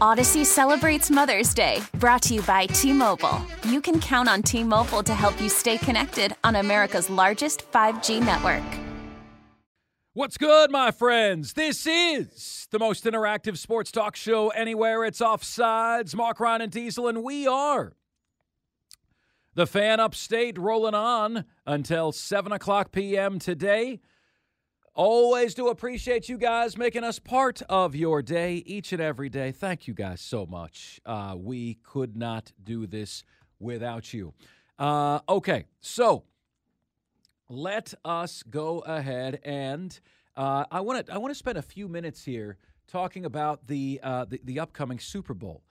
Odyssey celebrates Mother's Day, brought to you by T Mobile. You can count on T Mobile to help you stay connected on America's largest 5G network. What's good, my friends? This is the most interactive sports talk show anywhere. It's Offsides. Mark Ryan and Diesel, and we are the fan upstate rolling on until 7 o'clock p.m. today. Always do appreciate you guys making us part of your day each and every day. Thank you guys so much. Uh, we could not do this without you. Uh, okay, so let us go ahead and uh, I want to I want to spend a few minutes here talking about the, uh, the the upcoming Super Bowl.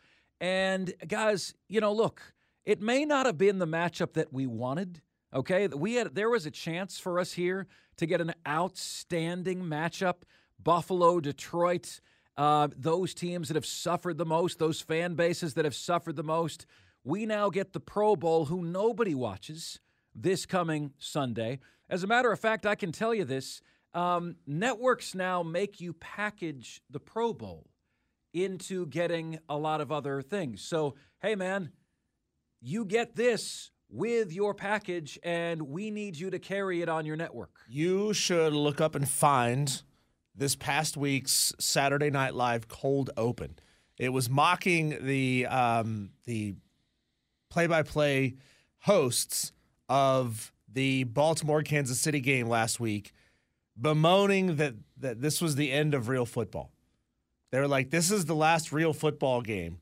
And guys, you know, look, it may not have been the matchup that we wanted. Okay, we had there was a chance for us here to get an outstanding matchup. Buffalo, Detroit, uh, those teams that have suffered the most, those fan bases that have suffered the most. We now get the Pro Bowl, who nobody watches this coming Sunday. As a matter of fact, I can tell you this um, networks now make you package the Pro Bowl into getting a lot of other things. So, hey, man, you get this with your package, and we need you to carry it on your network. You should look up and find this past week's Saturday Night Live cold open. It was mocking the um, the play-by-play hosts of the Baltimore Kansas City game last week, bemoaning that that this was the end of real football. They were like, "This is the last real football game,"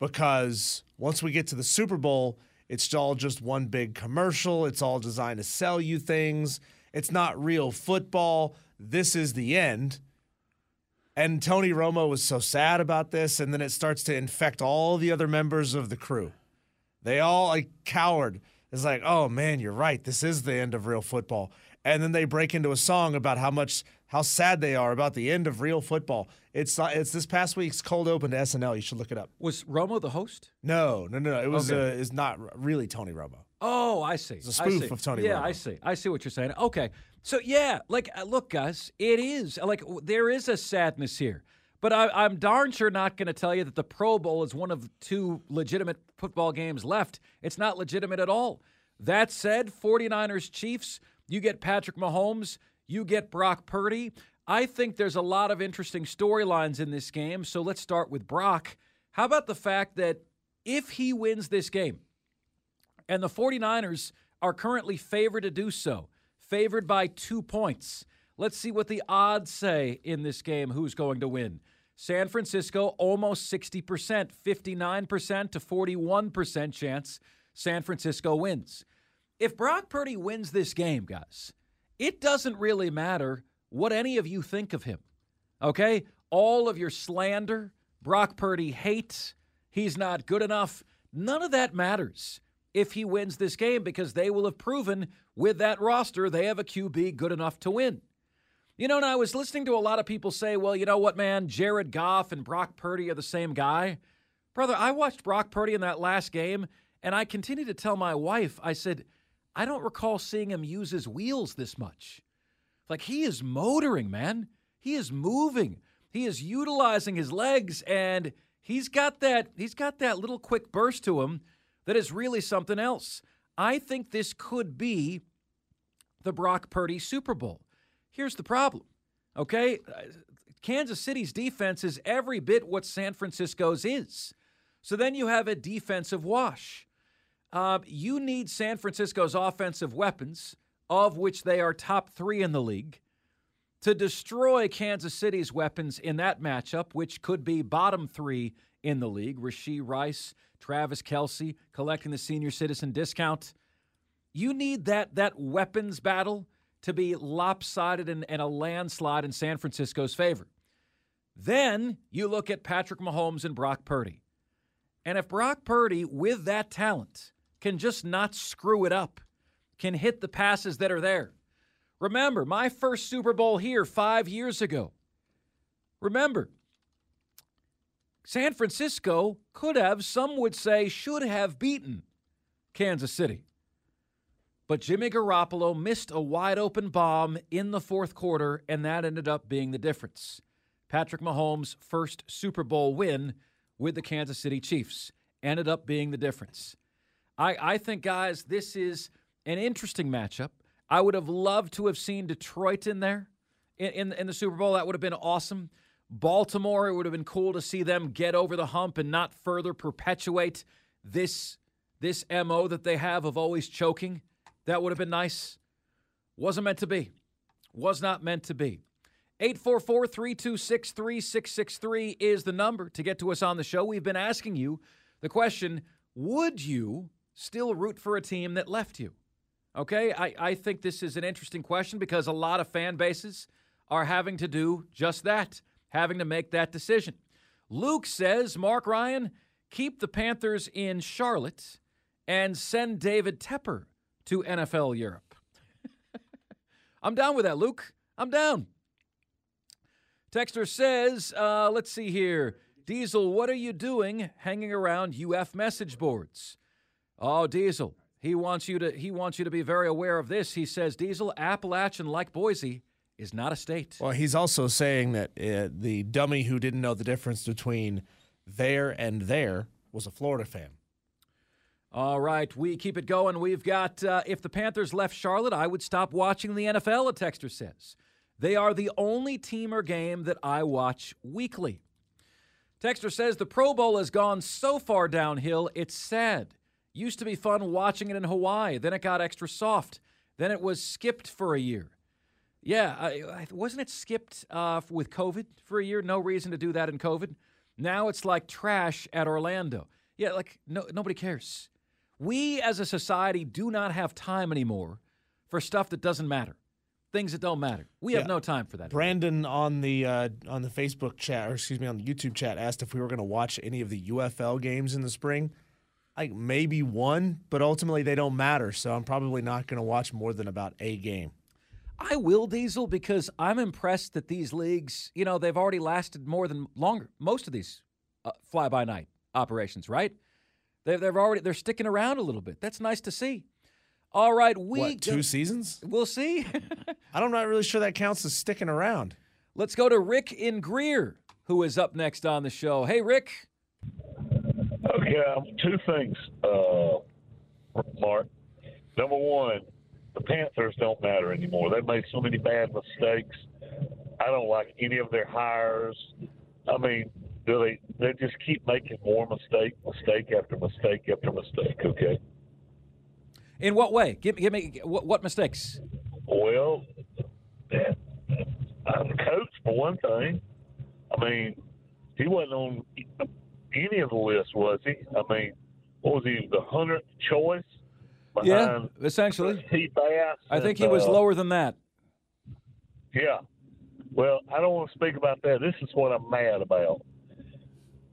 because once we get to the Super Bowl, it's all just one big commercial. It's all designed to sell you things. It's not real football. This is the end. And Tony Romo was so sad about this, and then it starts to infect all the other members of the crew. They all like cowered. It's like, oh man, you're right. This is the end of real football. And then they break into a song about how much how sad they are about the end of real football. It's uh, it's this past week's cold open to SNL. You should look it up. Was Romo the host? No, no, no, no. It was Okay. uh, it's not really Tony Romo. Oh, I see. It's a spoof of Tony Yeah, Romo. I see. I see what you're saying. Okay. So, yeah, like, uh, look, guys, it is. Like, there is a sadness here. But I, I'm darn sure not going to tell you that the Pro Bowl is one of two legitimate football games left. It's not legitimate at all. That said, 49ers Chiefs, you get Patrick Mahomes, you get Brock Purdy. I think there's a lot of interesting storylines in this game. So let's start with Brock. How about the fact that if he wins this game, and the 49ers are currently favored to do so, favored by two points. Let's see what the odds say in this game who's going to win. San Francisco, almost 60%, 59% to 41% chance San Francisco wins. If Brock Purdy wins this game, guys, it doesn't really matter what any of you think of him. Okay? All of your slander, Brock Purdy hates, he's not good enough, none of that matters if he wins this game because they will have proven with that roster they have a QB good enough to win. You know, and I was listening to a lot of people say, well, you know what, man, Jared Goff and Brock Purdy are the same guy. Brother, I watched Brock Purdy in that last game, and I continued to tell my wife, I said, I don't recall seeing him use his wheels this much. Like he is motoring, man. He is moving. He is utilizing his legs and he's got that he's got that little quick burst to him that is really something else. I think this could be the Brock Purdy Super Bowl. Here's the problem. Okay? Kansas City's defense is every bit what San Francisco's is. So then you have a defensive wash. Uh, you need San Francisco's offensive weapons, of which they are top three in the league, to destroy Kansas City's weapons in that matchup, which could be bottom three in the league. Rasheed Rice, Travis Kelce collecting the senior citizen discount. You need that that weapons battle to be lopsided and, and a landslide in San Francisco's favor. Then you look at Patrick Mahomes and Brock Purdy. And if Brock Purdy, with that talent, can just not screw it up, can hit the passes that are there. Remember, my first Super Bowl here five years ago. Remember, San Francisco could have, some would say, should have beaten Kansas City. But Jimmy Garoppolo missed a wide open bomb in the fourth quarter, and that ended up being the difference. Patrick Mahomes' first Super Bowl win with the Kansas City Chiefs ended up being the difference. I, I think, guys, this is an interesting matchup. I would have loved to have seen Detroit in there in, in, in the Super Bowl. That would have been awesome. Baltimore, it would have been cool to see them get over the hump and not further perpetuate this this MO that they have of always choking. That would have been nice. Wasn't meant to be. Was not meant to be. 844 326 3663 is the number to get to us on the show. We've been asking you the question Would you still root for a team that left you? Okay, I, I think this is an interesting question because a lot of fan bases are having to do just that, having to make that decision. Luke says, Mark Ryan, keep the Panthers in Charlotte and send David Tepper to NFL Europe. I'm down with that, Luke. I'm down. Texter says, uh, let's see here. Diesel, what are you doing hanging around UF message boards? Oh, Diesel, he wants you to he wants you to be very aware of this. He says Diesel, Appalachian like Boise is not a state. Well, he's also saying that uh, the dummy who didn't know the difference between there and there was a Florida fan. All right, we keep it going. We've got uh, if the Panthers left Charlotte, I would stop watching the NFL. A texter says they are the only team or game that I watch weekly. Texter says the Pro Bowl has gone so far downhill, it's sad. Used to be fun watching it in Hawaii, then it got extra soft, then it was skipped for a year. Yeah, I, wasn't it skipped uh, with COVID for a year? No reason to do that in COVID. Now it's like trash at Orlando. Yeah, like no, nobody cares. We as a society do not have time anymore for stuff that doesn't matter, things that don't matter. We yeah. have no time for that. Brandon on the uh, on the Facebook chat, or excuse me, on the YouTube chat, asked if we were going to watch any of the UFL games in the spring. Like maybe one, but ultimately they don't matter. So I'm probably not going to watch more than about a game. I will, Diesel, because I'm impressed that these leagues, you know, they've already lasted more than longer. Most of these uh, fly by night operations, right? They've, they've already they're sticking around a little bit. That's nice to see. All right, we what, two seasons. We'll see. I'm not really sure that counts as sticking around. Let's go to Rick in Greer, who is up next on the show. Hey, Rick. Okay, um, two things, uh, Mark. Number one, the Panthers don't matter anymore. They've made so many bad mistakes. I don't like any of their hires. I mean, do they? They just keep making more mistake, mistake after mistake after mistake. Okay. In what way? Give, give me what, what mistakes? Well, I'm the coach for one thing. I mean, he wasn't on any of the list, was he? I mean, what was he? The hundredth choice? Yeah, essentially. T. Bass. I think he was uh, lower than that. Yeah. Well, I don't want to speak about that. This is what I'm mad about.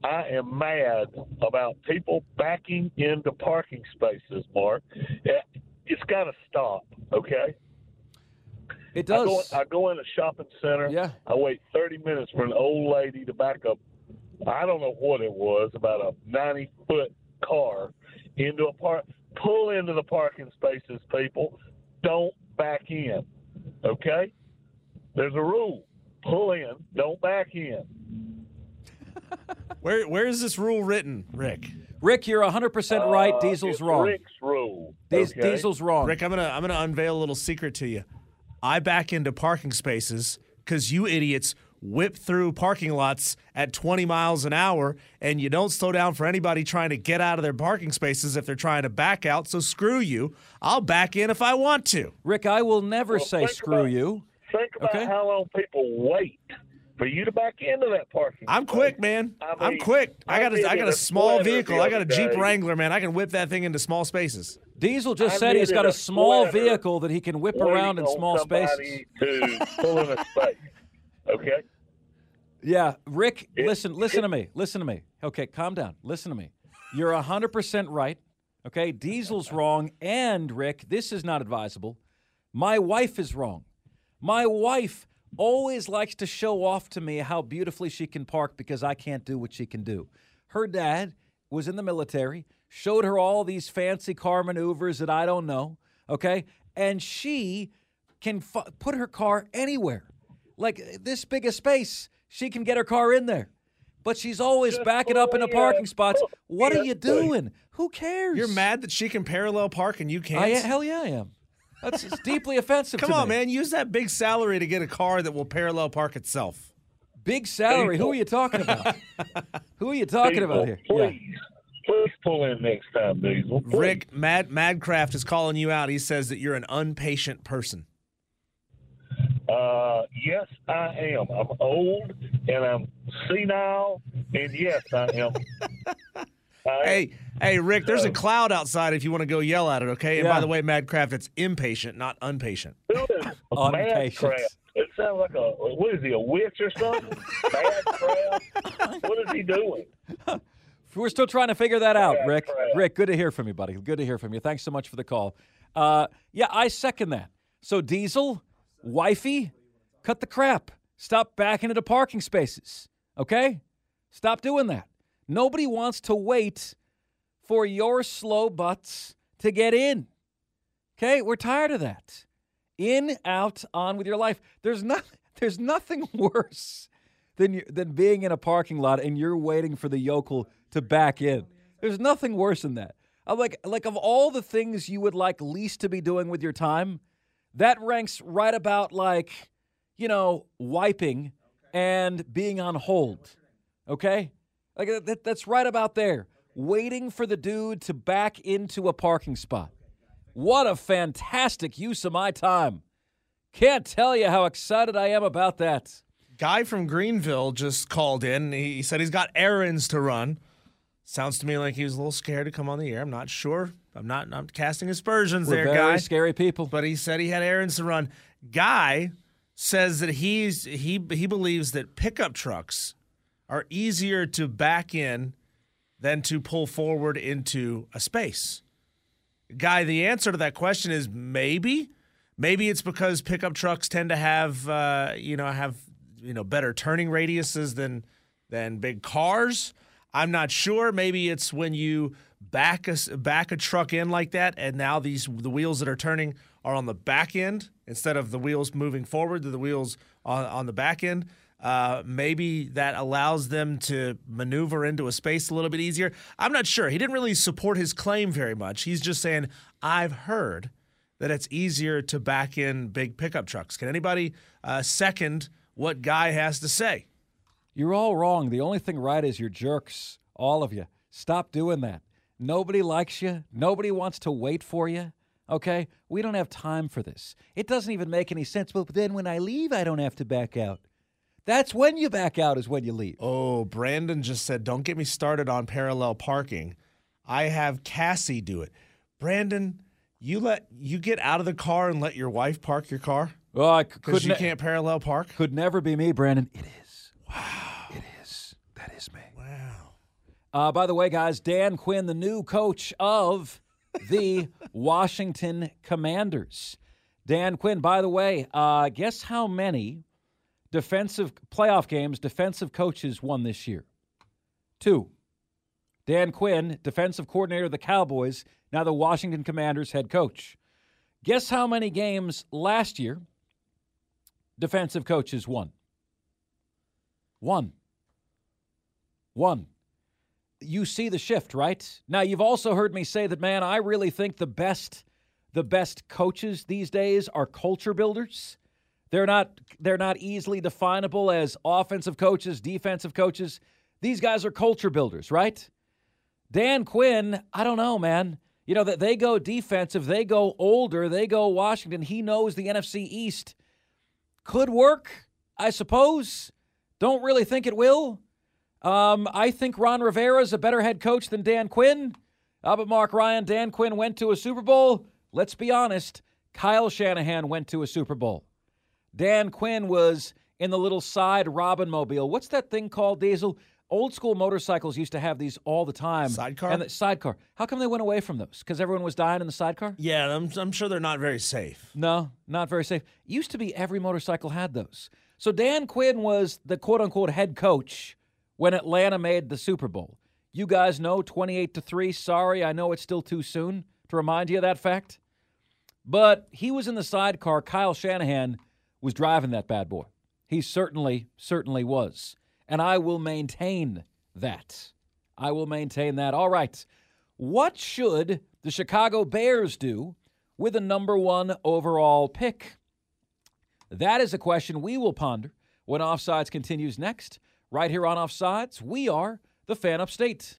I am mad about people backing into parking spaces, Mark. It's got to stop, okay? It does. I go, I go in a shopping center. Yeah. I wait 30 minutes for an old lady to back up. I don't know what it was, about a 90 foot car into a park. Pull into the parking spaces, people. Don't back in, okay? There's a rule. Pull in, don't back in. Where where is this rule written, Rick? Rick, you're 100% right. Uh, Diesel's it's wrong. Rick's rule. Dies- okay? Diesel's wrong. Rick, I'm gonna I'm gonna unveil a little secret to you. I back into parking spaces because you idiots whip through parking lots at 20 miles an hour, and you don't slow down for anybody trying to get out of their parking spaces if they're trying to back out. So screw you. I'll back in if I want to. Rick, I will never Well, say screw about- you. Think about Okay. how long people wait for you to back into that parking. I'm space. quick, man. I I'm mean, quick. I got I a, I got a a small vehicle. I got a Jeep day. Wrangler, man. I can whip that thing into small spaces. Diesel just I said he's got a a small vehicle that he can whip around in small spaces. somebody To pull in a space. Okay. Yeah, Rick, listen, listen to me. Listen to me. Okay, calm down. Listen to me. You're 100% right. Okay, Diesel's wrong. And, Rick, this is not advisable. My wife is wrong. My wife always likes to show off to me how beautifully she can park because I can't do what she can do. Her dad was in the military, showed her all these fancy car maneuvers that I don't know. Okay, and she can put her car anywhere. Like this big a space, she can get her car in there. But she's always backing up in the parking spots. What are you doing? Who cares? You're mad that she can parallel park and you can't? I, hell yeah, I am. That's it's deeply offensive Come to on, me. man. Use that big salary to get a car that will parallel park itself. Big salary. Who are you talking about? Who are you talking about here? Please, Yeah. please pull in next time, Diesel. Please. Rick, Mad Madcraft is calling you out. He says that you're an unpatient person. Uh, yes, I am. I'm old and I'm senile, and yes, I am. I, Hey, hey, Rick, there's a cloud outside if you want to go yell at it, okay? And by the way, Madcraft, it's impatient, not unpatient. who is Madcraft? It sounds like a what is he a witch or something? Madcraft? What is he doing? We're still trying to figure that out, Yeah, Rick. correct. Rick, good to hear from you, buddy. Good to hear from you. Thanks so much for the call. Uh, yeah, I second that. So, Diesel, wifey, cut the crap. Stop backing into parking spaces. Okay? Stop doing that. Nobody wants to wait for your slow butts to get in. Okay? We're tired of that. In, out, on with your life. There's not there's nothing worse than you, than being in a parking lot and you're waiting for the yokel to back in. There's nothing worse than that. I'm like like of all the things you would like least to be doing with your time, that ranks right about like, you know, wiping and being on hold. Okay? Like that, that's right about there. Waiting for the dude to back into a parking spot. What a fantastic use of my time. Can't tell you how excited I am about that. Guy from Greenville just called in. He said he's got errands to run. Sounds to me like he was a little scared to come on the air. I'm not sure. I'm not. I'm casting aspersions We're there, guy. scary people. But he said he had errands to run. Guy says that he's he he believes that pickup trucks are easier to back in than to pull forward into a space. Guy, the answer to that question is maybe. Maybe it's because pickup trucks tend to have uh, you know have you know better turning radiuses than than big cars. I'm not sure. Maybe it's when you back a back a truck in like that, and now these the wheels that are turning are on the back end instead of the wheels moving forward to the wheels on, on the back end. Uh, maybe that allows them to maneuver into a space a little bit easier. I'm not sure. He didn't really support his claim very much. He's just saying, I've heard that it's easier to back in big pickup trucks. Can anybody uh, second what Guy has to say? You're all wrong. The only thing right is you're jerks, all of you. Stop doing that. Nobody likes you. Nobody wants to wait for you. Okay? We don't have time for this. It doesn't even make any sense. But then when I leave, I don't have to back out. That's when you back out, is when you leave. Oh, Brandon just said, don't get me started on parallel parking. I have Cassie do it. Brandon, you let you get out of the car and let your wife park your car Oh, I could, you ne- can't parallel park. could never be me, Brandon. It is. Wow. It is. That is me. Wow. Uh, by the way, guys, Dan Quinn, the new coach of the Washington Commanders. Dan Quinn, by the way, uh, guess how many defensive playoff games defensive coaches won this year? Two. Dan Quinn, defensive coordinator of the Cowboys, now the Washington Commanders head coach. Guess how many games last year defensive coaches won? One. One you see the shift, right? Now you've also heard me say that man, I really think the best the best coaches these days are culture builders. They're not they're not easily definable as offensive coaches, defensive coaches. These guys are culture builders, right? Dan Quinn, I don't know, man. You know that they go defensive, they go older, they go Washington. He knows the NFC East could work, I suppose. Don't really think it will. Um, I think Ron Rivera is a better head coach than Dan Quinn. Uh, but Mark Ryan, Dan Quinn went to a Super Bowl. Let's be honest, Kyle Shanahan went to a Super Bowl. Dan Quinn was in the little side Robin mobile. What's that thing called, Diesel? Old school motorcycles used to have these all the time. Sidecar? And the sidecar. How come they went away from those? Because everyone was dying in the sidecar? Yeah, I'm, I'm sure they're not very safe. No, not very safe. Used to be every motorcycle had those. So Dan Quinn was the quote unquote head coach when Atlanta made the Super Bowl. You guys know 28 to 3. Sorry, I know it's still too soon to remind you of that fact. But he was in the sidecar. Kyle Shanahan was driving that bad boy. He certainly, certainly was. And I will maintain that. I will maintain that. All right. What should the Chicago Bears do with a number one overall pick? That is a question we will ponder when Offsides continues next. Right here on Offsides, we are the fan upstate.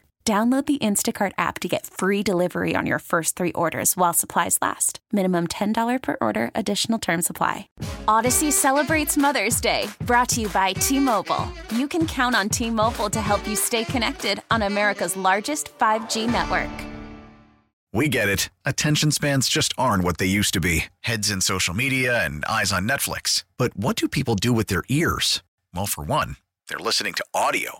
Download the Instacart app to get free delivery on your first three orders while supplies last. Minimum $10 per order, additional term supply. Odyssey celebrates Mother's Day, brought to you by T Mobile. You can count on T Mobile to help you stay connected on America's largest 5G network. We get it. Attention spans just aren't what they used to be heads in social media and eyes on Netflix. But what do people do with their ears? Well, for one, they're listening to audio.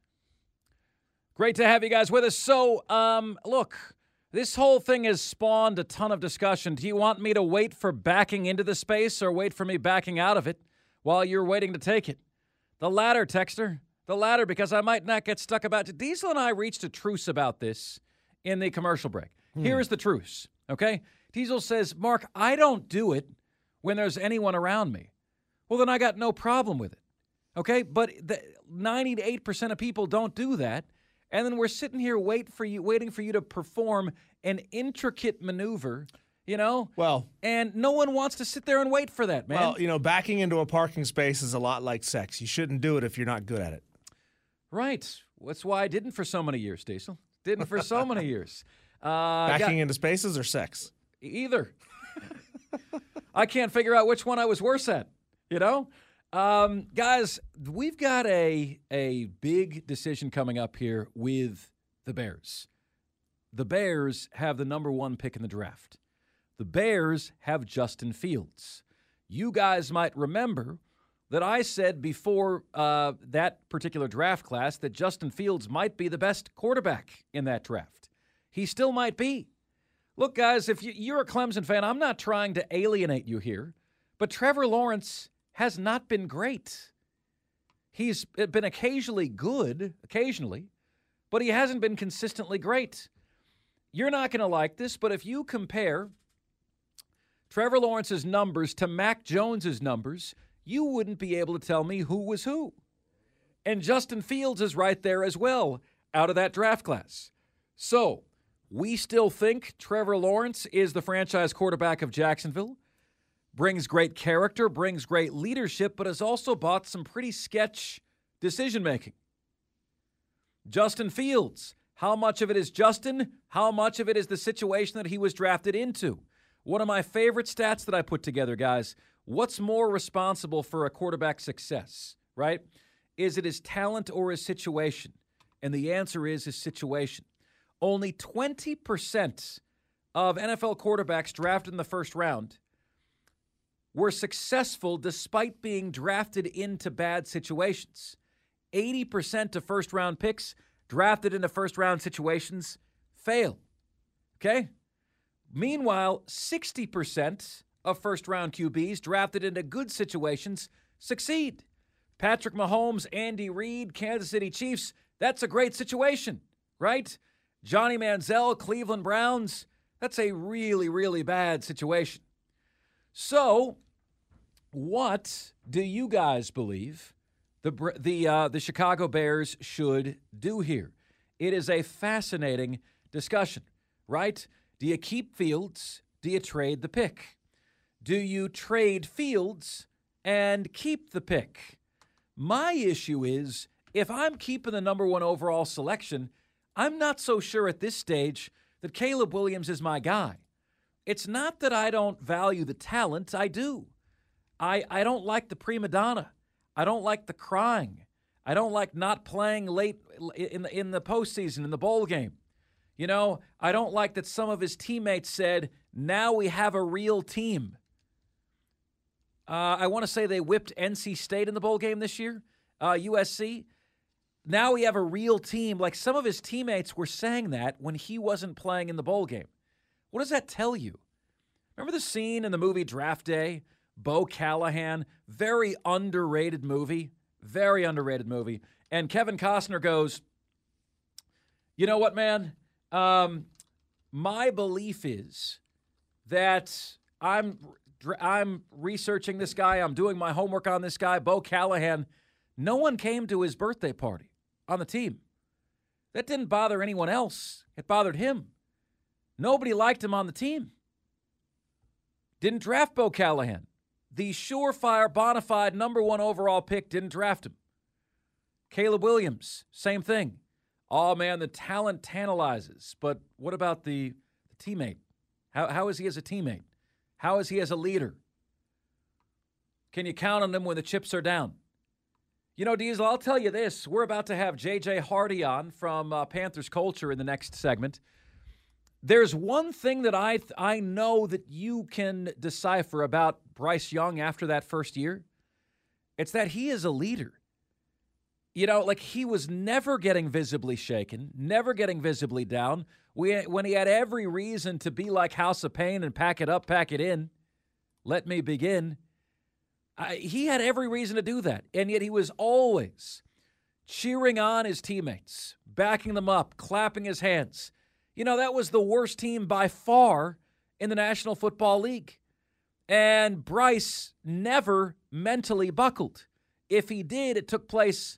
Great to have you guys with us. So, um, look, this whole thing has spawned a ton of discussion. Do you want me to wait for backing into the space or wait for me backing out of it while you're waiting to take it? The latter, Texter. The latter, because I might not get stuck about it. Diesel and I reached a truce about this in the commercial break. Here is the truce, okay? Diesel says, Mark, I don't do it when there's anyone around me. Well, then I got no problem with it, okay? But the 90 to 8% of people don't do that and then we're sitting here wait for you waiting for you to perform an intricate maneuver you know? Well, and no one wants to sit there and wait for that man. well, you know, backing into a parking space is a lot like sex. You shouldn't do it if you're not good at it. right. That's why i didn't for so many years diesel. Didn't for so many years. Uh Backing got- into spaces or sex? either. I can't figure out which one i was worse at you know um, guys we've got a a big decision coming up here with the bears. The bears have the number one pick in the draft. The bears have justin fields. You guys might remember that i said before uh, that particular draft class that justin fields might be the best quarterback in that draft. He still might be. Look, guys, if you- you're a Clemson fan, I'm not trying to alienate you here, but Trevor Lawrence has not been great. He's eh, been occasionally good, occasionally, but he hasn't been consistently great. You're not going to like this, but if you compare Trevor Lawrence's numbers to Mac Jones's numbers, you wouldn't be able to tell me who was who. And Justin Fields is right there as well out of that draft class. So, we still think Trevor Lawrence is the franchise quarterback of Jacksonville. Brings great character, brings great leadership, but has also bought some pretty sketch decision making. Justin Fields, how much of it is Justin? How much of it is the situation that he was drafted into? One of my favorite stats that I put together, guys. What's more responsible for a quarterback's success, right? Is it his talent or his situation? And the answer is his situation. Only 20% of NFL quarterbacks drafted in the first round were successful despite being drafted into bad situations. 80% of first round picks drafted into first round situations fail. Okay? Meanwhile, 60% of first round QBs drafted into good situations succeed. Patrick Mahomes, Andy Reid, Kansas City Chiefs. That's a great situation, right? Johnny Manziel, Cleveland Browns. That's a really, really bad situation. So, what do you guys believe the the uh, the Chicago Bears should do here? It is a fascinating discussion, right? Do you keep Fields? Do you trade the pick? Do you trade Fields and keep the pick? My issue is if I'm keeping the number one overall selection, I'm not so sure at this stage that Caleb Williams is my guy. It's not that I don't value the talent, I do. I, I don't like the prima donna. I don't like the crying. I don't like not playing late in the, in the postseason, in the bowl game. You know, I don't like that some of his teammates said, now we have a real team. Uh, I want to say they whipped NC State in the bowl game this year, uh, USC. Now we have a real team. Like some of his teammates were saying that when he wasn't playing in the bowl game. What does that tell you? Remember the scene in the movie Draft Day? Bo Callahan, very underrated movie, very underrated movie. And Kevin Costner goes, You know what, man? Um, my belief is that I'm I'm researching this guy. I'm doing my homework on this guy, Bo Callahan. No one came to his birthday party on the team. That didn't bother anyone else. It bothered him. Nobody liked him on the team. Didn't draft Bo Callahan. The surefire, bona fide number one overall pick didn't draft him. Caleb Williams, same thing. Oh man, the talent tantalizes. But what about the, the teammate? How, how is he as a teammate? How is he as a leader? Can you count on him when the chips are down? You know, Diesel, I'll tell you this. We're about to have J.J. Hardy on from uh, Panthers Culture in the next segment. There's one thing that I, th- I know that you can decipher about Bryce Young after that first year. It's that he is a leader. You know, like he was never getting visibly shaken, never getting visibly down. We, when he had every reason to be like House of Pain and pack it up, pack it in. Let me begin. I, he had every reason to do that. And yet he was always cheering on his teammates, backing them up, clapping his hands. You know, that was the worst team by far in the National Football League. And Bryce never mentally buckled. If he did, it took place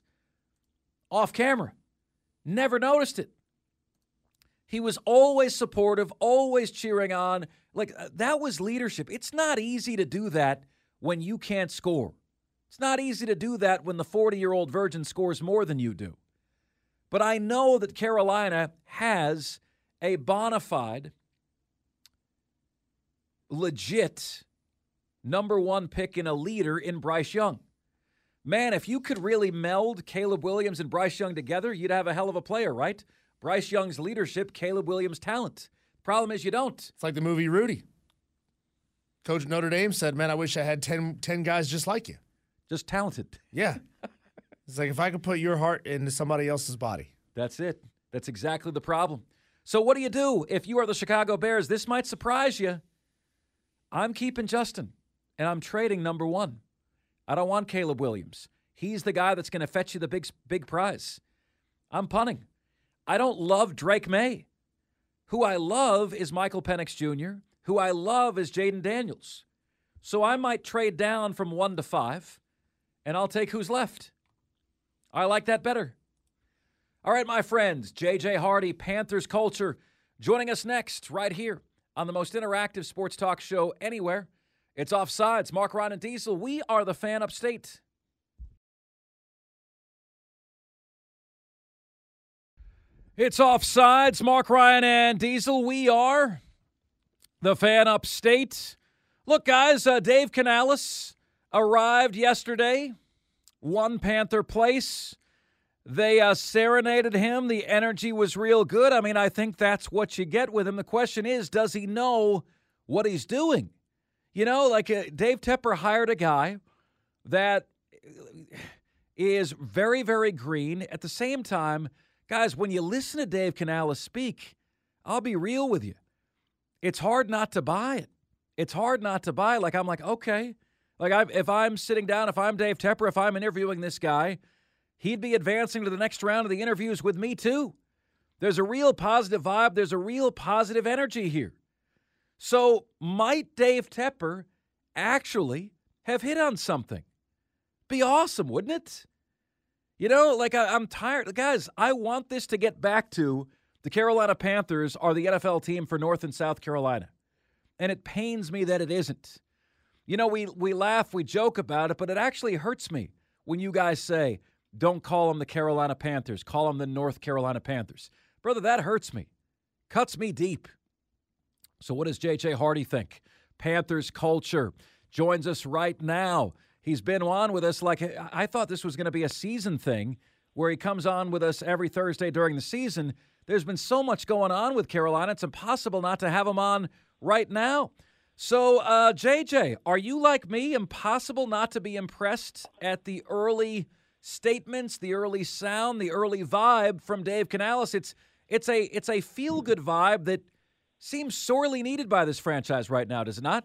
off camera. Never noticed it. He was always supportive, always cheering on. Like, uh, that was leadership. It's not easy to do that when you can't score. It's not easy to do that when the 40 year old virgin scores more than you do. But I know that Carolina has a bona fide, legit number one pick and a leader in Bryce Young. Man, if you could really meld Caleb Williams and Bryce Young together, you'd have a hell of a player, right? Bryce Young's leadership, Caleb Williams' talent. Problem is, you don't. It's like the movie Rudy. Coach Notre Dame said, Man, I wish I had 10, 10 guys just like you. Just talented. Yeah. it's like if I could put your heart into somebody else's body. That's it. That's exactly the problem. So, what do you do if you are the Chicago Bears? This might surprise you. I'm keeping Justin, and I'm trading number one. I don't want Caleb Williams. He's the guy that's going to fetch you the big, big prize. I'm punting. I don't love Drake Maye. Who I love is Michael Penix Jr., who I love is Jayden Daniels. So I might trade down from one to five, and I'll take who's left. I like that better. All right, my friends, JJ Hardy, Panthers Culture, joining us next right here on the most interactive sports talk show anywhere. It's Offsides. Mark Ryan and Diesel. We are the fan upstate. It's Offsides. Mark Ryan and Diesel. We are the fan upstate. Look, guys, uh, Dave Canales arrived yesterday. One Panther Place. They uh, serenaded him. The energy was real good. I mean, I think that's what you get with him. The question is, does he know what he's doing? You know, like uh, Dave Tepper hired a guy that is very, very green. At the same time, guys, when you listen to Dave Canales speak, I'll be real with you. It's hard not to buy it. It's hard not to buy. It. Like, I'm like, okay, Like, I, if I'm sitting down, if I'm Dave Tepper, if I'm interviewing this guy, he'd be advancing to the next round of the interviews with me, too. There's a real positive vibe, there's a real positive energy here. So, might Dave Tepper actually have hit on something? Be awesome, wouldn't it? You know, like I, am tired. Guys, I want this to get back to the Carolina Panthers are the NFL team for North and South Carolina. And it pains me that it isn't. You know, we, we laugh, we joke about it, but it actually hurts me when you guys say, don't call them the Carolina Panthers, call them the North Carolina Panthers. Brother, that hurts me, cuts me deep. So, what does JJ Hardy think? Panthers culture joins us right now. He's been on with us like I thought this was going to be a season thing where he comes on with us every Thursday during the season. There's been so much going on with Carolina, it's impossible not to have him on right now. So, uh, JJ, are you like me? Impossible not to be impressed at the early statements, the early sound, the early vibe from Dave Canales. It's it's a it's a feel good vibe that seems sorely needed by this franchise right now, does it not?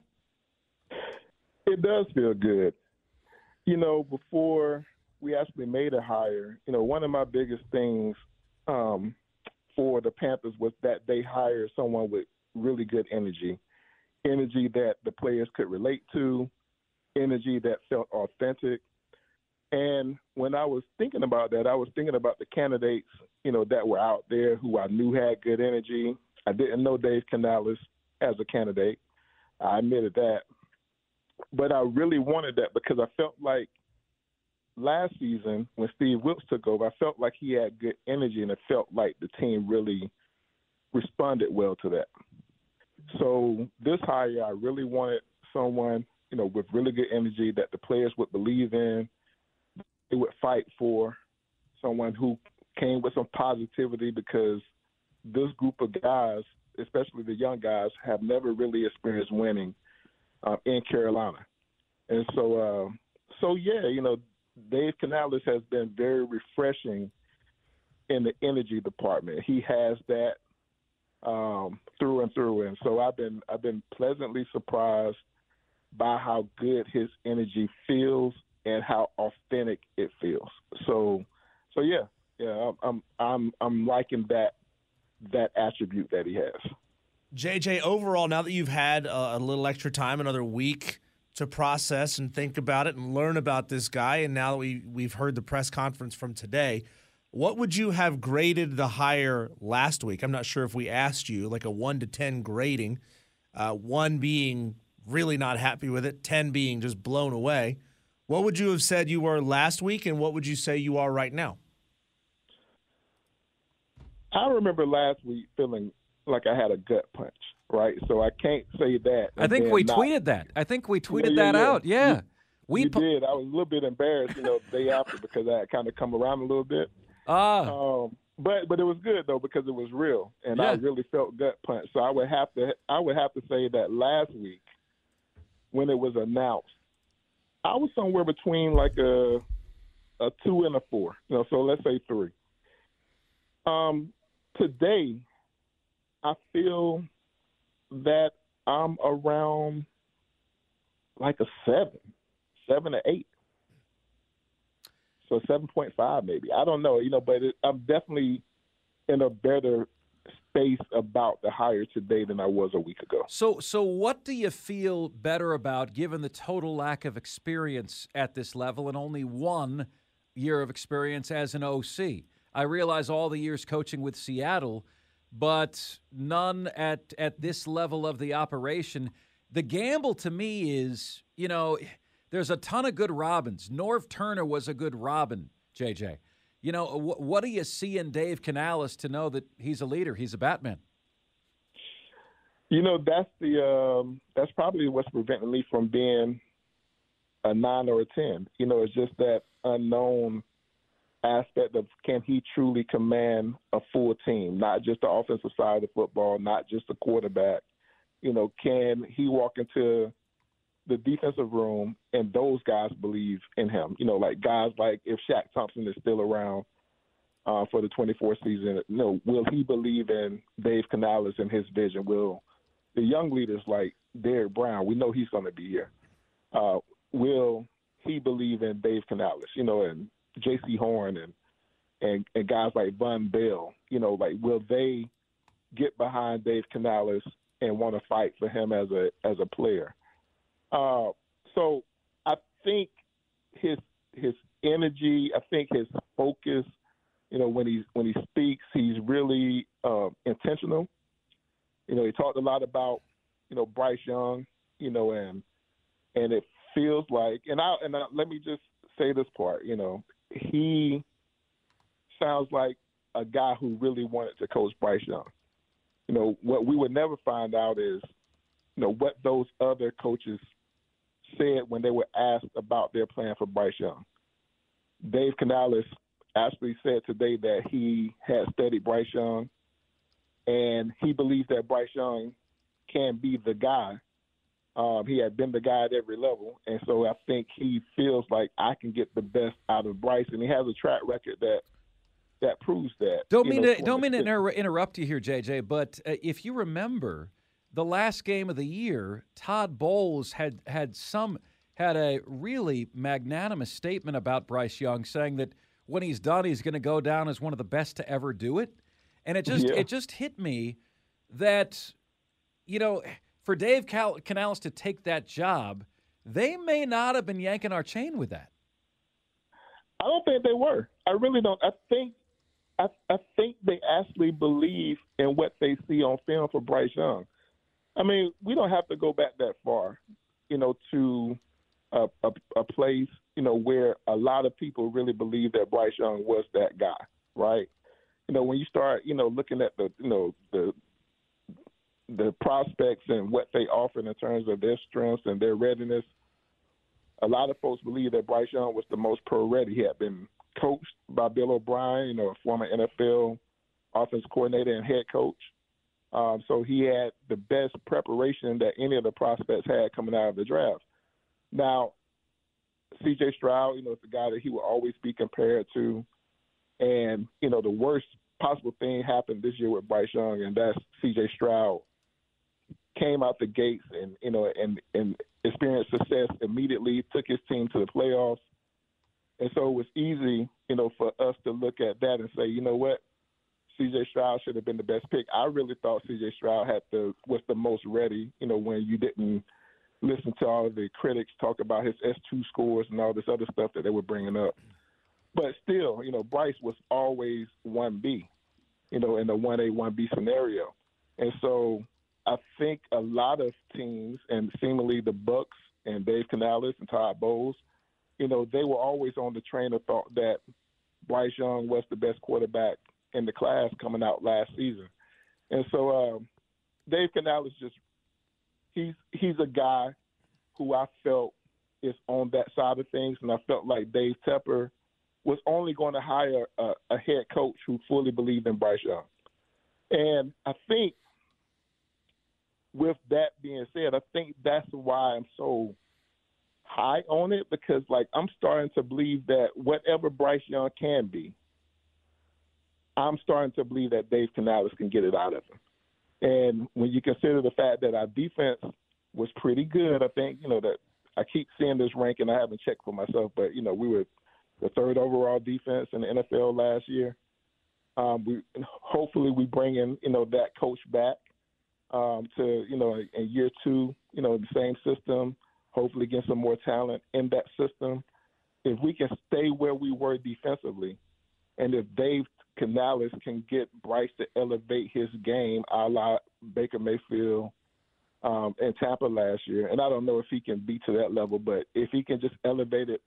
It does feel good. You know, before we actually made a hire, you know, one of my biggest things um, for the Panthers was that they hired someone with really good energy energy that the players could relate to, energy that felt authentic. And when I was thinking about that, I was thinking about the candidates, you know, that were out there who I knew had good energy. I didn't know Dave Canales as a candidate. I admitted that. But I really wanted that because I felt like last season when Steve Wilks took over, I felt like he had good energy and it felt like the team really responded well to that. So this hire, I really wanted someone, you know, with really good energy that the players would believe in, they would fight for, someone who came with some positivity because this group of guys, especially the young guys, have never really experienced winning uh, in Carolina, and so, uh, so yeah, you know, Dave Canales has been very refreshing in the energy department. He has that um, through and through. And so I've been I've been pleasantly surprised by how good his energy feels and how authentic it feels. So so yeah, yeah, I'm I'm I'm liking that that attribute that he has. JJ, overall, now that you've had a, a little extra time, another week to process and think about it and learn about this guy, and now that we we've heard the press conference from today, what would you have graded the hire last week? I'm not sure if we asked you, like a one to 10 grading, uh, one being really not happy with it, 10 being just blown away. What would you have said you were last week, and what would you say you are right now? I remember last week feeling like I had a gut punch, right? So I can't say that. I think we not. tweeted that. I think we tweeted yeah, yeah, that yeah. out. Yeah. You, we you did. I was a little bit embarrassed, you know, the day after because I had kind of come around a little bit. Ah. Um, but but it was good though because it was real and yeah. I really felt gut punch. So I would have to I would have to say that last week when it was announced, I was somewhere between like a a two and a four. You know, so let's say three. Um, today, I feel that I'm around like a seven, seven or eight so seven point five maybe. I don't know, you know, but it, I'm definitely in a better space about the hire today than I was a week ago. So, so what do you feel better about, given the total lack of experience at this level and only one year of experience as an OC? I realize all the years coaching with Seattle, but none at at this level of the operation. The gamble to me is, you know there's a ton of good Robins. Norv Turner was a good Robin, JJ. You know, wh- what do you see in Dave Canales to know that he's a leader? He's a Batman. You know, that's the um, that's probably what's preventing me from being a nine or a ten. You know, it's just that unknown aspect of can he truly command a full team, not just the offensive side of football, not just the quarterback. You know, can he walk into the defensive room and those guys believe in him. You know, like guys like if Shaq Thompson is still around uh, for the 24 season, you know, will he believe in Dave Canales and his vision? Will the young leaders like Derrick Brown, we know he's going to be here. Uh, will he believe in Dave Canales, you know, and Jaycee Horn and and and guys like Vonn Bell, you know, like will they get behind Dave Canales and want to fight for him as a as a player? Uh, so I think his his energy, I think his focus, you know, when he's when he speaks, he's really uh, intentional. You know, he talked a lot about you know Bryce Young, you know, and and it feels like, and I and I, let me just say this part, you know, he sounds like a guy who really wanted to coach Bryce Young. You know, what we would never find out is, you know, what those other coaches said when they were asked about their plan for Bryce Young. Dave Canales actually said today that he had studied Bryce Young and he believes that Bryce Young can be the guy. Um, he had been the guy at every level, and so I think he feels like I can get the best out of Bryce, and he has a track record that that proves that. Don't mean know, to don't mean to inter- interrupt you here, JJ, but uh, if you remember the last game of the year, Todd Bowles had had some had a really magnanimous statement about Bryce Young, saying that when he's done, he's going to go down as one of the best to ever do it. And it just yeah. it just hit me that you know for Dave Cal- Canales to take that job, they may not have been yanking our chain with that. I don't think they were. I really don't. I think I, I think they actually believe in what they see on film for Bryce Young. I mean, we don't have to go back that far, you know, to a, a, a place, you know, where a lot of people really believe that Bryce Young was that guy, right? You know, when you start, you know, looking at the, you know, the the prospects and what they offer in terms of their strengths and their readiness, a lot of folks believe that Bryce Young was the most pro ready. He had been coached by Bill O'Brien, you know, a former NFL offense coordinator and head coach. Um, so he had the best preparation that any of the prospects had coming out of the draft. Now, C.J. Stroud, you know, is the guy that he will always be compared to, and you know, the worst possible thing happened this year with Bryce Young, and that's C.J. Stroud came out the gates and you know and and experienced success immediately, took his team to the playoffs, and so it was easy, you know, for us to look at that and say, you know what, C.J. Stroud should have been the best pick. I really thought C.J. Stroud had the was the most ready. You know, when you didn't listen to all the critics talk about his S2 scores and all this other stuff that they were bringing up. But still, you know, Bryce was always 1B, you know, in the 1A, 1B scenario. And so I think a lot of teams, and seemingly the Bucs and Dave Canales and Todd Bowles, you know, they were always on the train of thought that Bryce Young was the best quarterback in the class coming out last season. And so uh, Dave Canales just he's he's a guy who I felt is on that side of things, and I felt like Dave Tepper was only going to hire a, a head coach who fully believed in Bryce Young. And I think with that being said, I think that's why I'm so high on it because like I'm starting to believe that whatever Bryce Young can be, I'm starting to believe that Dave Canales can get it out of him. And when you consider the fact that our defense was pretty good, I think, you know, that I keep seeing this ranking. I haven't checked for myself, but, you know, we were the third overall defense in the NFL last year. Um, we hopefully we bring in, you know, that coach back um, to, you know, in year two, you know, the same system, hopefully get some more talent in that system. If we can stay where we were defensively, and if Dave Canales can get Bryce to elevate his game a la Baker Mayfield um, in Tampa last year, and I don't know if he can be to that level, but if he can just elevate it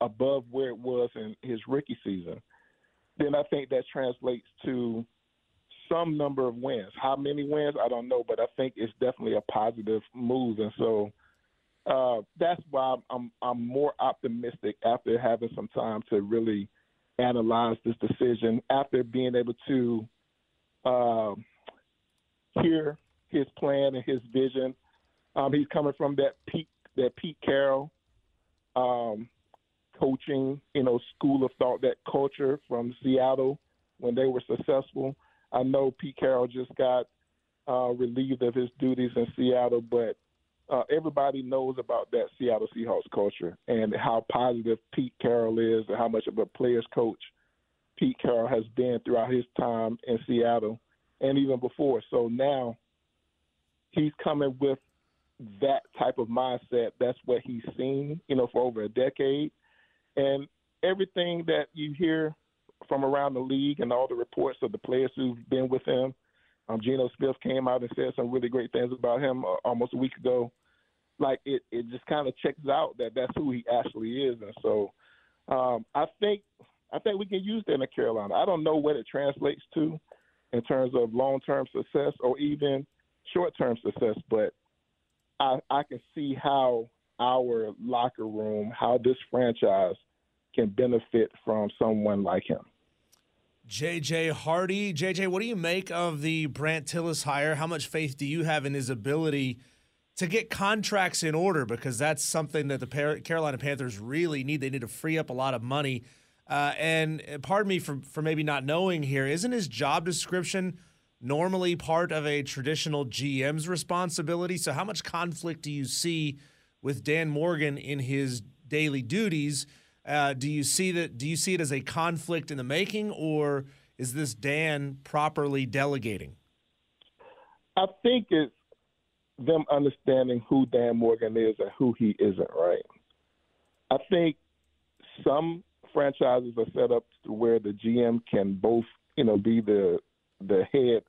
above where it was in his rookie season, then I think that translates to some number of wins. How many wins, I don't know, but I think it's definitely a positive move, and so uh, that's why I'm I'm more optimistic after having some time to really analyze this decision after being able to uh, hear his plan and his vision. Um, he's coming from that Pete that Pete Carroll um, coaching, you know, school of thought, that culture from Seattle when they were successful. I know Pete Carroll just got uh, relieved of his duties in Seattle, but uh, everybody knows about that Seattle Seahawks culture and how positive Pete Carroll is and how much of a player's coach Pete Carroll has been throughout his time in Seattle and even before. So now he's coming with that type of mindset. That's what he's seen, you know, for over a decade. And everything that you hear from around the league and all the reports of the players who've been with him. Um, Geno Smith came out and said some really great things about him uh, almost a week ago. Like it, it just kind of checks out that that's who he actually is, and so um, I think I think we can use that in Carolina. I don't know what it translates to in terms of long term success or even short term success, but I, I can see how our locker room, how this franchise can benefit from someone like him. JJ Hardy. JJ, what do you make of the Brandt Tilis hire? How much faith do you have in his ability to get contracts in order? Because that's something that the Carolina Panthers really need. They need to free up a lot of money. Uh, and pardon me for, for maybe not knowing here, isn't his job description normally part of a traditional GM's responsibility? So, how much conflict do you see with Dan Morgan in his daily duties? Uh, do you see that? Do you see it as a conflict in the making, or is this Dan properly delegating? I think it's them understanding who Dan Morgan is and who he isn't. Right. I think some franchises are set up to where the GM can both, you know, be the the head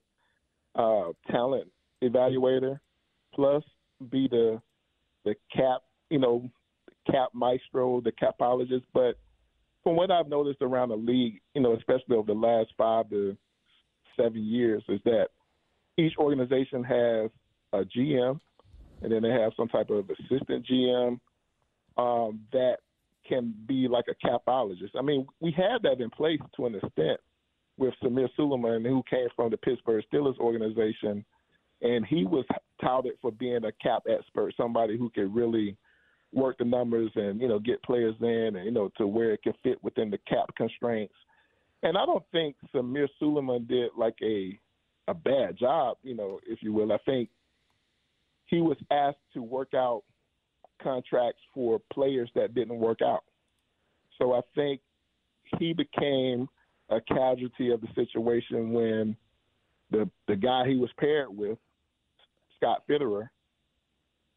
uh, talent evaluator, plus be the the cap, you know, cap maestro, the capologist. But from what I've noticed around the league, you know, especially over the last five to seven years, is that each organization has a GM, and then they have some type of assistant GM um, that can be like a capologist. I mean, we had that in place to an extent with Samir Suleiman, who came from the Pittsburgh Steelers organization, and he was touted for being a cap expert, somebody who could really work the numbers and you know get players in and you know to where it can fit within the cap constraints. And I don't think Samir Suleiman did like a a bad job, you know, if you will. I think he was asked to work out contracts for players that didn't work out. So I think he became a casualty of the situation when the the guy he was paired with, Scott Fitterer,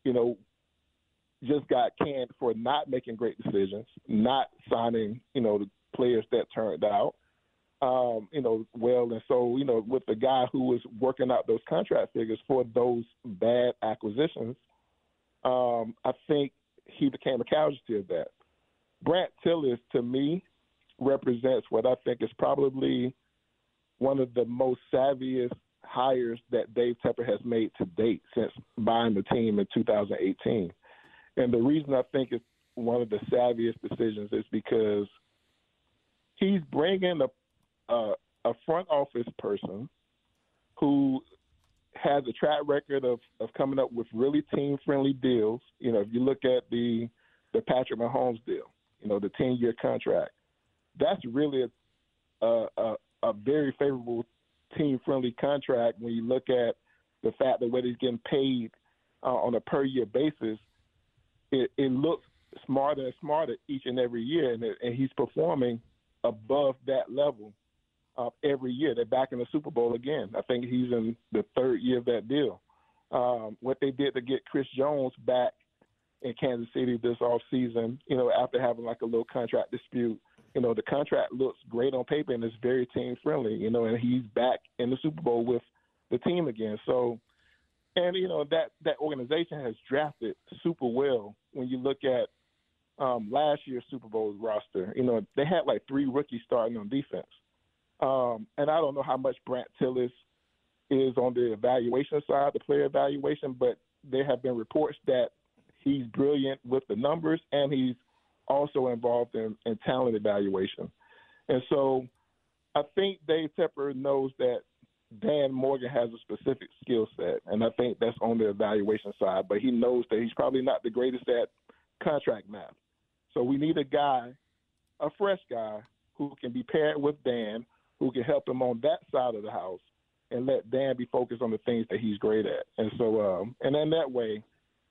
you know, just got canned for not making great decisions, not signing, you know, the players that turned out, um, you know, well. And so, you know, with the guy who was working out those contract figures for those bad acquisitions, um, I think he became a casualty of that. Brandt Tilis, to me, represents what I think is probably one of the most savviest hires that Dave Tepper has made to date since buying the team in 2018. And the reason I think it's one of the savviest decisions is because he's bringing a, a, a front office person who has a track record of, of coming up with really team friendly deals. You know, if you look at the the Patrick Mahomes deal, you know, the ten year contract, that's really a, a, a very favorable team friendly contract when you look at the fact that what he's getting paid uh, on a per year basis it, it looks smarter and smarter each and every year, and, and he's performing above that level uh, every year. They're back in the Super Bowl again. I think he's in the third year of that deal. Um, what they did to get Chris Jones back in Kansas City this off season, you know, after having like a little contract dispute, you know, the contract looks great on paper and it's very team friendly, you know, and he's back in the Super Bowl with the team again. So and you know that that organization has drafted super well. When you look at um, last year's Super Bowl roster, you know they had like three rookies starting on defense, um, and I don't know how much Brandt Tilis is on the evaluation side, the player evaluation, but there have been reports that he's brilliant with the numbers and he's also involved in, in talent evaluation. And so I think Dave Tepper knows that Dan Morgan has a specific skill set, and I think that's on the evaluation side. But he knows that he's probably not the greatest at contract math. So we need a guy, a fresh guy, who can be paired with Dan, who can help him on that side of the house, and let Dan be focused on the things that he's great at. And so, um, and in that way,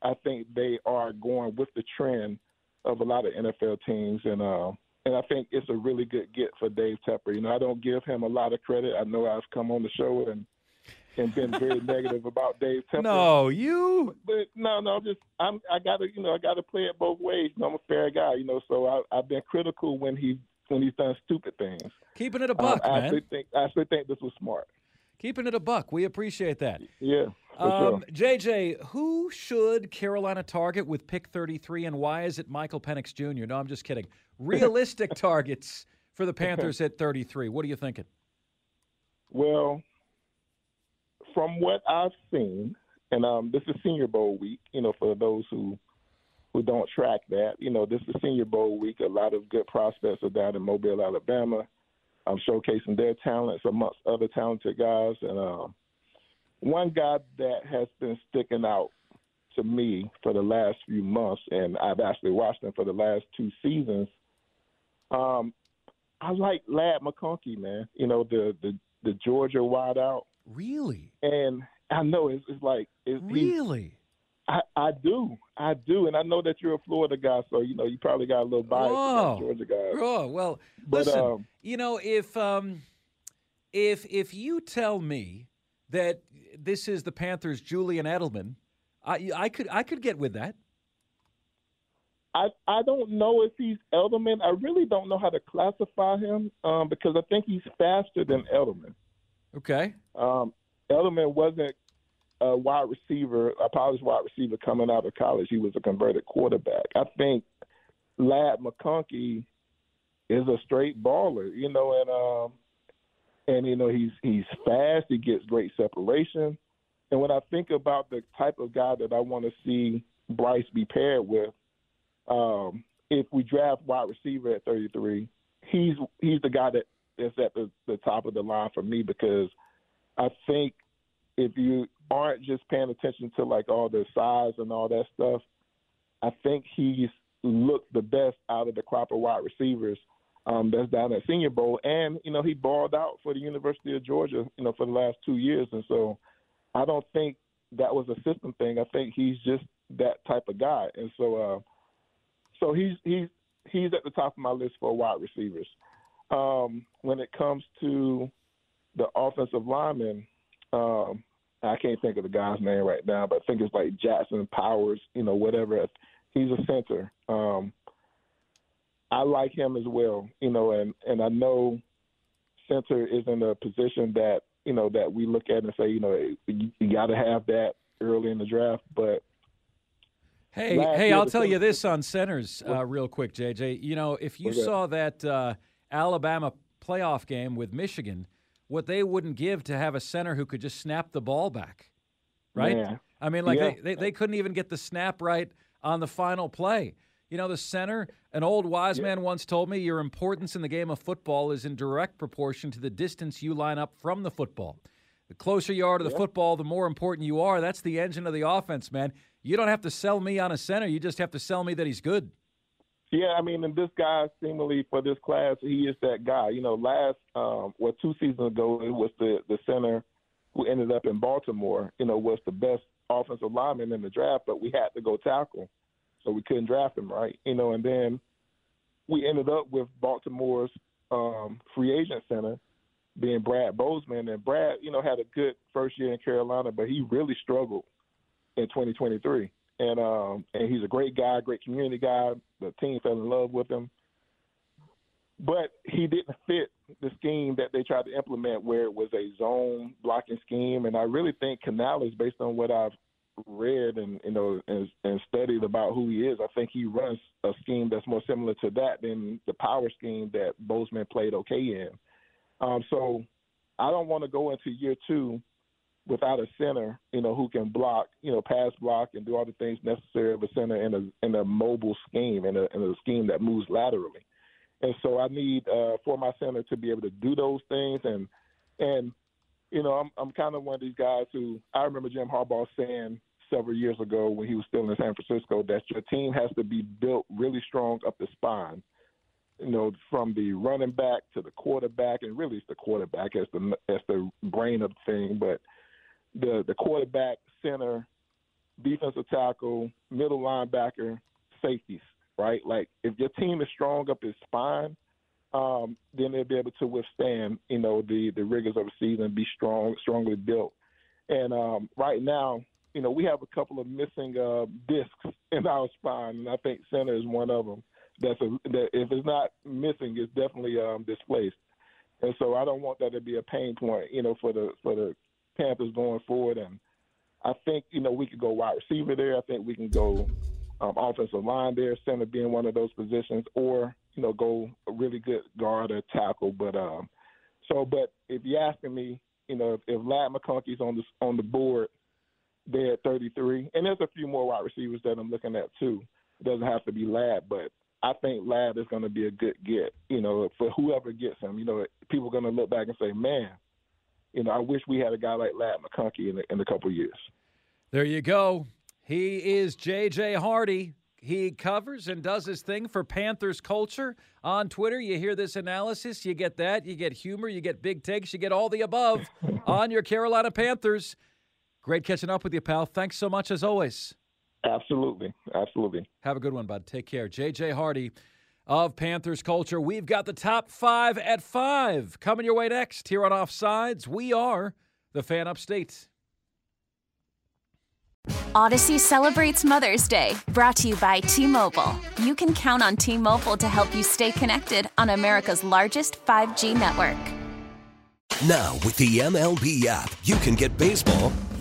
I think they are going with the trend of a lot of NFL teams, and uh, and I think it's a really good get for Dave Tepper. You know, I don't give him a lot of credit. I know I've come on the show and and been very negative about Dave Tepper. No, you. But no, no, just I'm I gotta you know I gotta play it both ways. You know, I'm a fair guy, you know, so I, I've been critical when he when he's done stupid things. Keeping it a buck, um, I man. actually think I actually think this was smart. Keeping it a buck. We appreciate that. Yeah. Um. JJ, who should Carolina target with pick 33, and why is it Michael Penix Jr.? No, I'm just kidding. Realistic targets for the Panthers at 33. What are you thinking? Well, from what I've seen, and um, this is Senior Bowl week. You know, for those who who don't track that, you know, this is Senior Bowl week. A lot of good prospects are down in Mobile, Alabama. I'm showcasing their talents amongst other talented guys. And um, one guy that has been sticking out to me for the last few months, and I've actually watched him for the last two seasons. Um, I like Ladd McConkey, man. You know the the the Georgia wideout, Really? and I know it's, it's like it's, Really? I, I do, I do, and I know that you're a Florida guy, so you know you probably got a little bias Oh. Georgia guys. Oh, well, But, listen, um, you know, if um if if you tell me that this is the Panthers Julian Edelman, I I could I could get with that. I I don't know if he's Edelman. I really don't know how to classify him um, because I think he's faster than Edelman. Okay. Um, Edelman wasn't a wide receiver, a polished wide receiver coming out of college. He was a converted quarterback. I think Ladd McConkey is a straight baller, you know, and um, and you know he's he's fast. He gets great separation. And when I think about the type of guy that I want to see Bryce be paired with, um, if we draft wide receiver at 33, he's he's the guy that is at the, the top of the line for me because I think if you aren't just paying attention to like all the size and all that stuff, I think he's looked the best out of the crop of wide receivers um, that's down at Senior Bowl, and you know he balled out for the University of Georgia, you know, for the last two years, and so I don't think that was a system thing. I think he's just that type of guy, and so uh, so he's he's he's at the top of my list for wide receivers. Um, when it comes to the offensive lineman, um, I can't think of the guy's name right now, but I think it's like Jackson Powers, you know, whatever. He's a center. Um, I like him as well, you know, and and I know center is in a position that you know that we look at and say, you know, you, you got to have that early in the draft, but Hey, hey, I'll tell you this on centers uh, real quick, JJ. You know, if you saw that uh, Alabama playoff game with Michigan, what they wouldn't give to have a center who could just snap the ball back, right? I mean, like Yeah. they, they, they couldn't even get the snap right on the final play. You know, the center, an old wise man once told me, your importance in the game of football is in direct proportion to the distance you line up from the football. The closer you are to the football, the more important you are. That's the engine of the offense, man. You don't have to sell me on a center. You just have to sell me that he's good. Yeah, I mean, and this guy seemingly for this class, he is that guy. You know, last um, well, two seasons ago, it was the the center who ended up in Baltimore. You know, was the best offensive lineman in the draft, but we had to go tackle, so we couldn't draft him, right? You know, and then we ended up with Baltimore's um, free agent center being Brad Bozeman, and Brad, you know, had a good first year in Carolina, but he really struggled in 2023. And um, and he's a great guy, great community guy. The team fell in love with him, but he didn't fit the scheme that they tried to implement, where it was a zone blocking scheme. And I really think Canales, based on what I've read and you know and, and studied about who he is, I think he runs a scheme that's more similar to that than the power scheme that Bozeman played okay in. Um, so I don't want to go into year two without a center, you know, who can block, you know, pass block and do all the things necessary of a center in a in a mobile scheme in a in a scheme that moves laterally. And so I need uh, for my center to be able to do those things and and you know I'm I'm kind of one of these guys who I remember Jim Harbaugh saying several years ago when he was still in San Francisco that your team has to be built really strong up the spine you know, from the running back to the quarterback, and really it's the quarterback as the as the brain of the thing, but the the quarterback, center, defensive tackle, middle linebacker, safeties, right? Like if your team is strong up its spine, um, then they'll be able to withstand, you know, the the rigors of the season, be strong, strongly built. And um, right now, you know, we have a couple of missing uh, discs in our spine, and I think center is one of them. That's a, that if it's not missing, it's definitely um, displaced. And so I don't want that to be a pain point, you know, for the for the Panthers going forward. And I think you know we could go wide receiver there. I think we can go um, offensive line there, center being one of those positions, or you know go a really good guard or tackle. But um, so, but if you're asking me, you know, if, if Ladd McConkey's on the on the board, there at 33, and there's a few more wide receivers that I'm looking at too. It doesn't have to be Ladd, but I think Ladd is going to be a good get. You know, for whoever gets him, you know, people are going to look back and say, "Man, you know, I wish we had a guy like Ladd McConkey in a, in a couple years." There you go. He is J.J. Hardy. He covers and does his thing for Panthers culture on Twitter. You hear this analysis, you get that, you get humor, you get big takes, you get all the above on your Carolina Panthers. Great catching up with you, pal. Thanks so much as always. Absolutely. Absolutely. Have a good one, bud. Take care. JJ Hardy of Panthers Culture. We've got the top five at five coming your way next here on Offsides. We are the fan upstate. Odyssey celebrates Mother's Day, brought to you by T Mobile. You can count on T Mobile to help you stay connected on America's largest 5G network. Now, with the MLB app, you can get baseball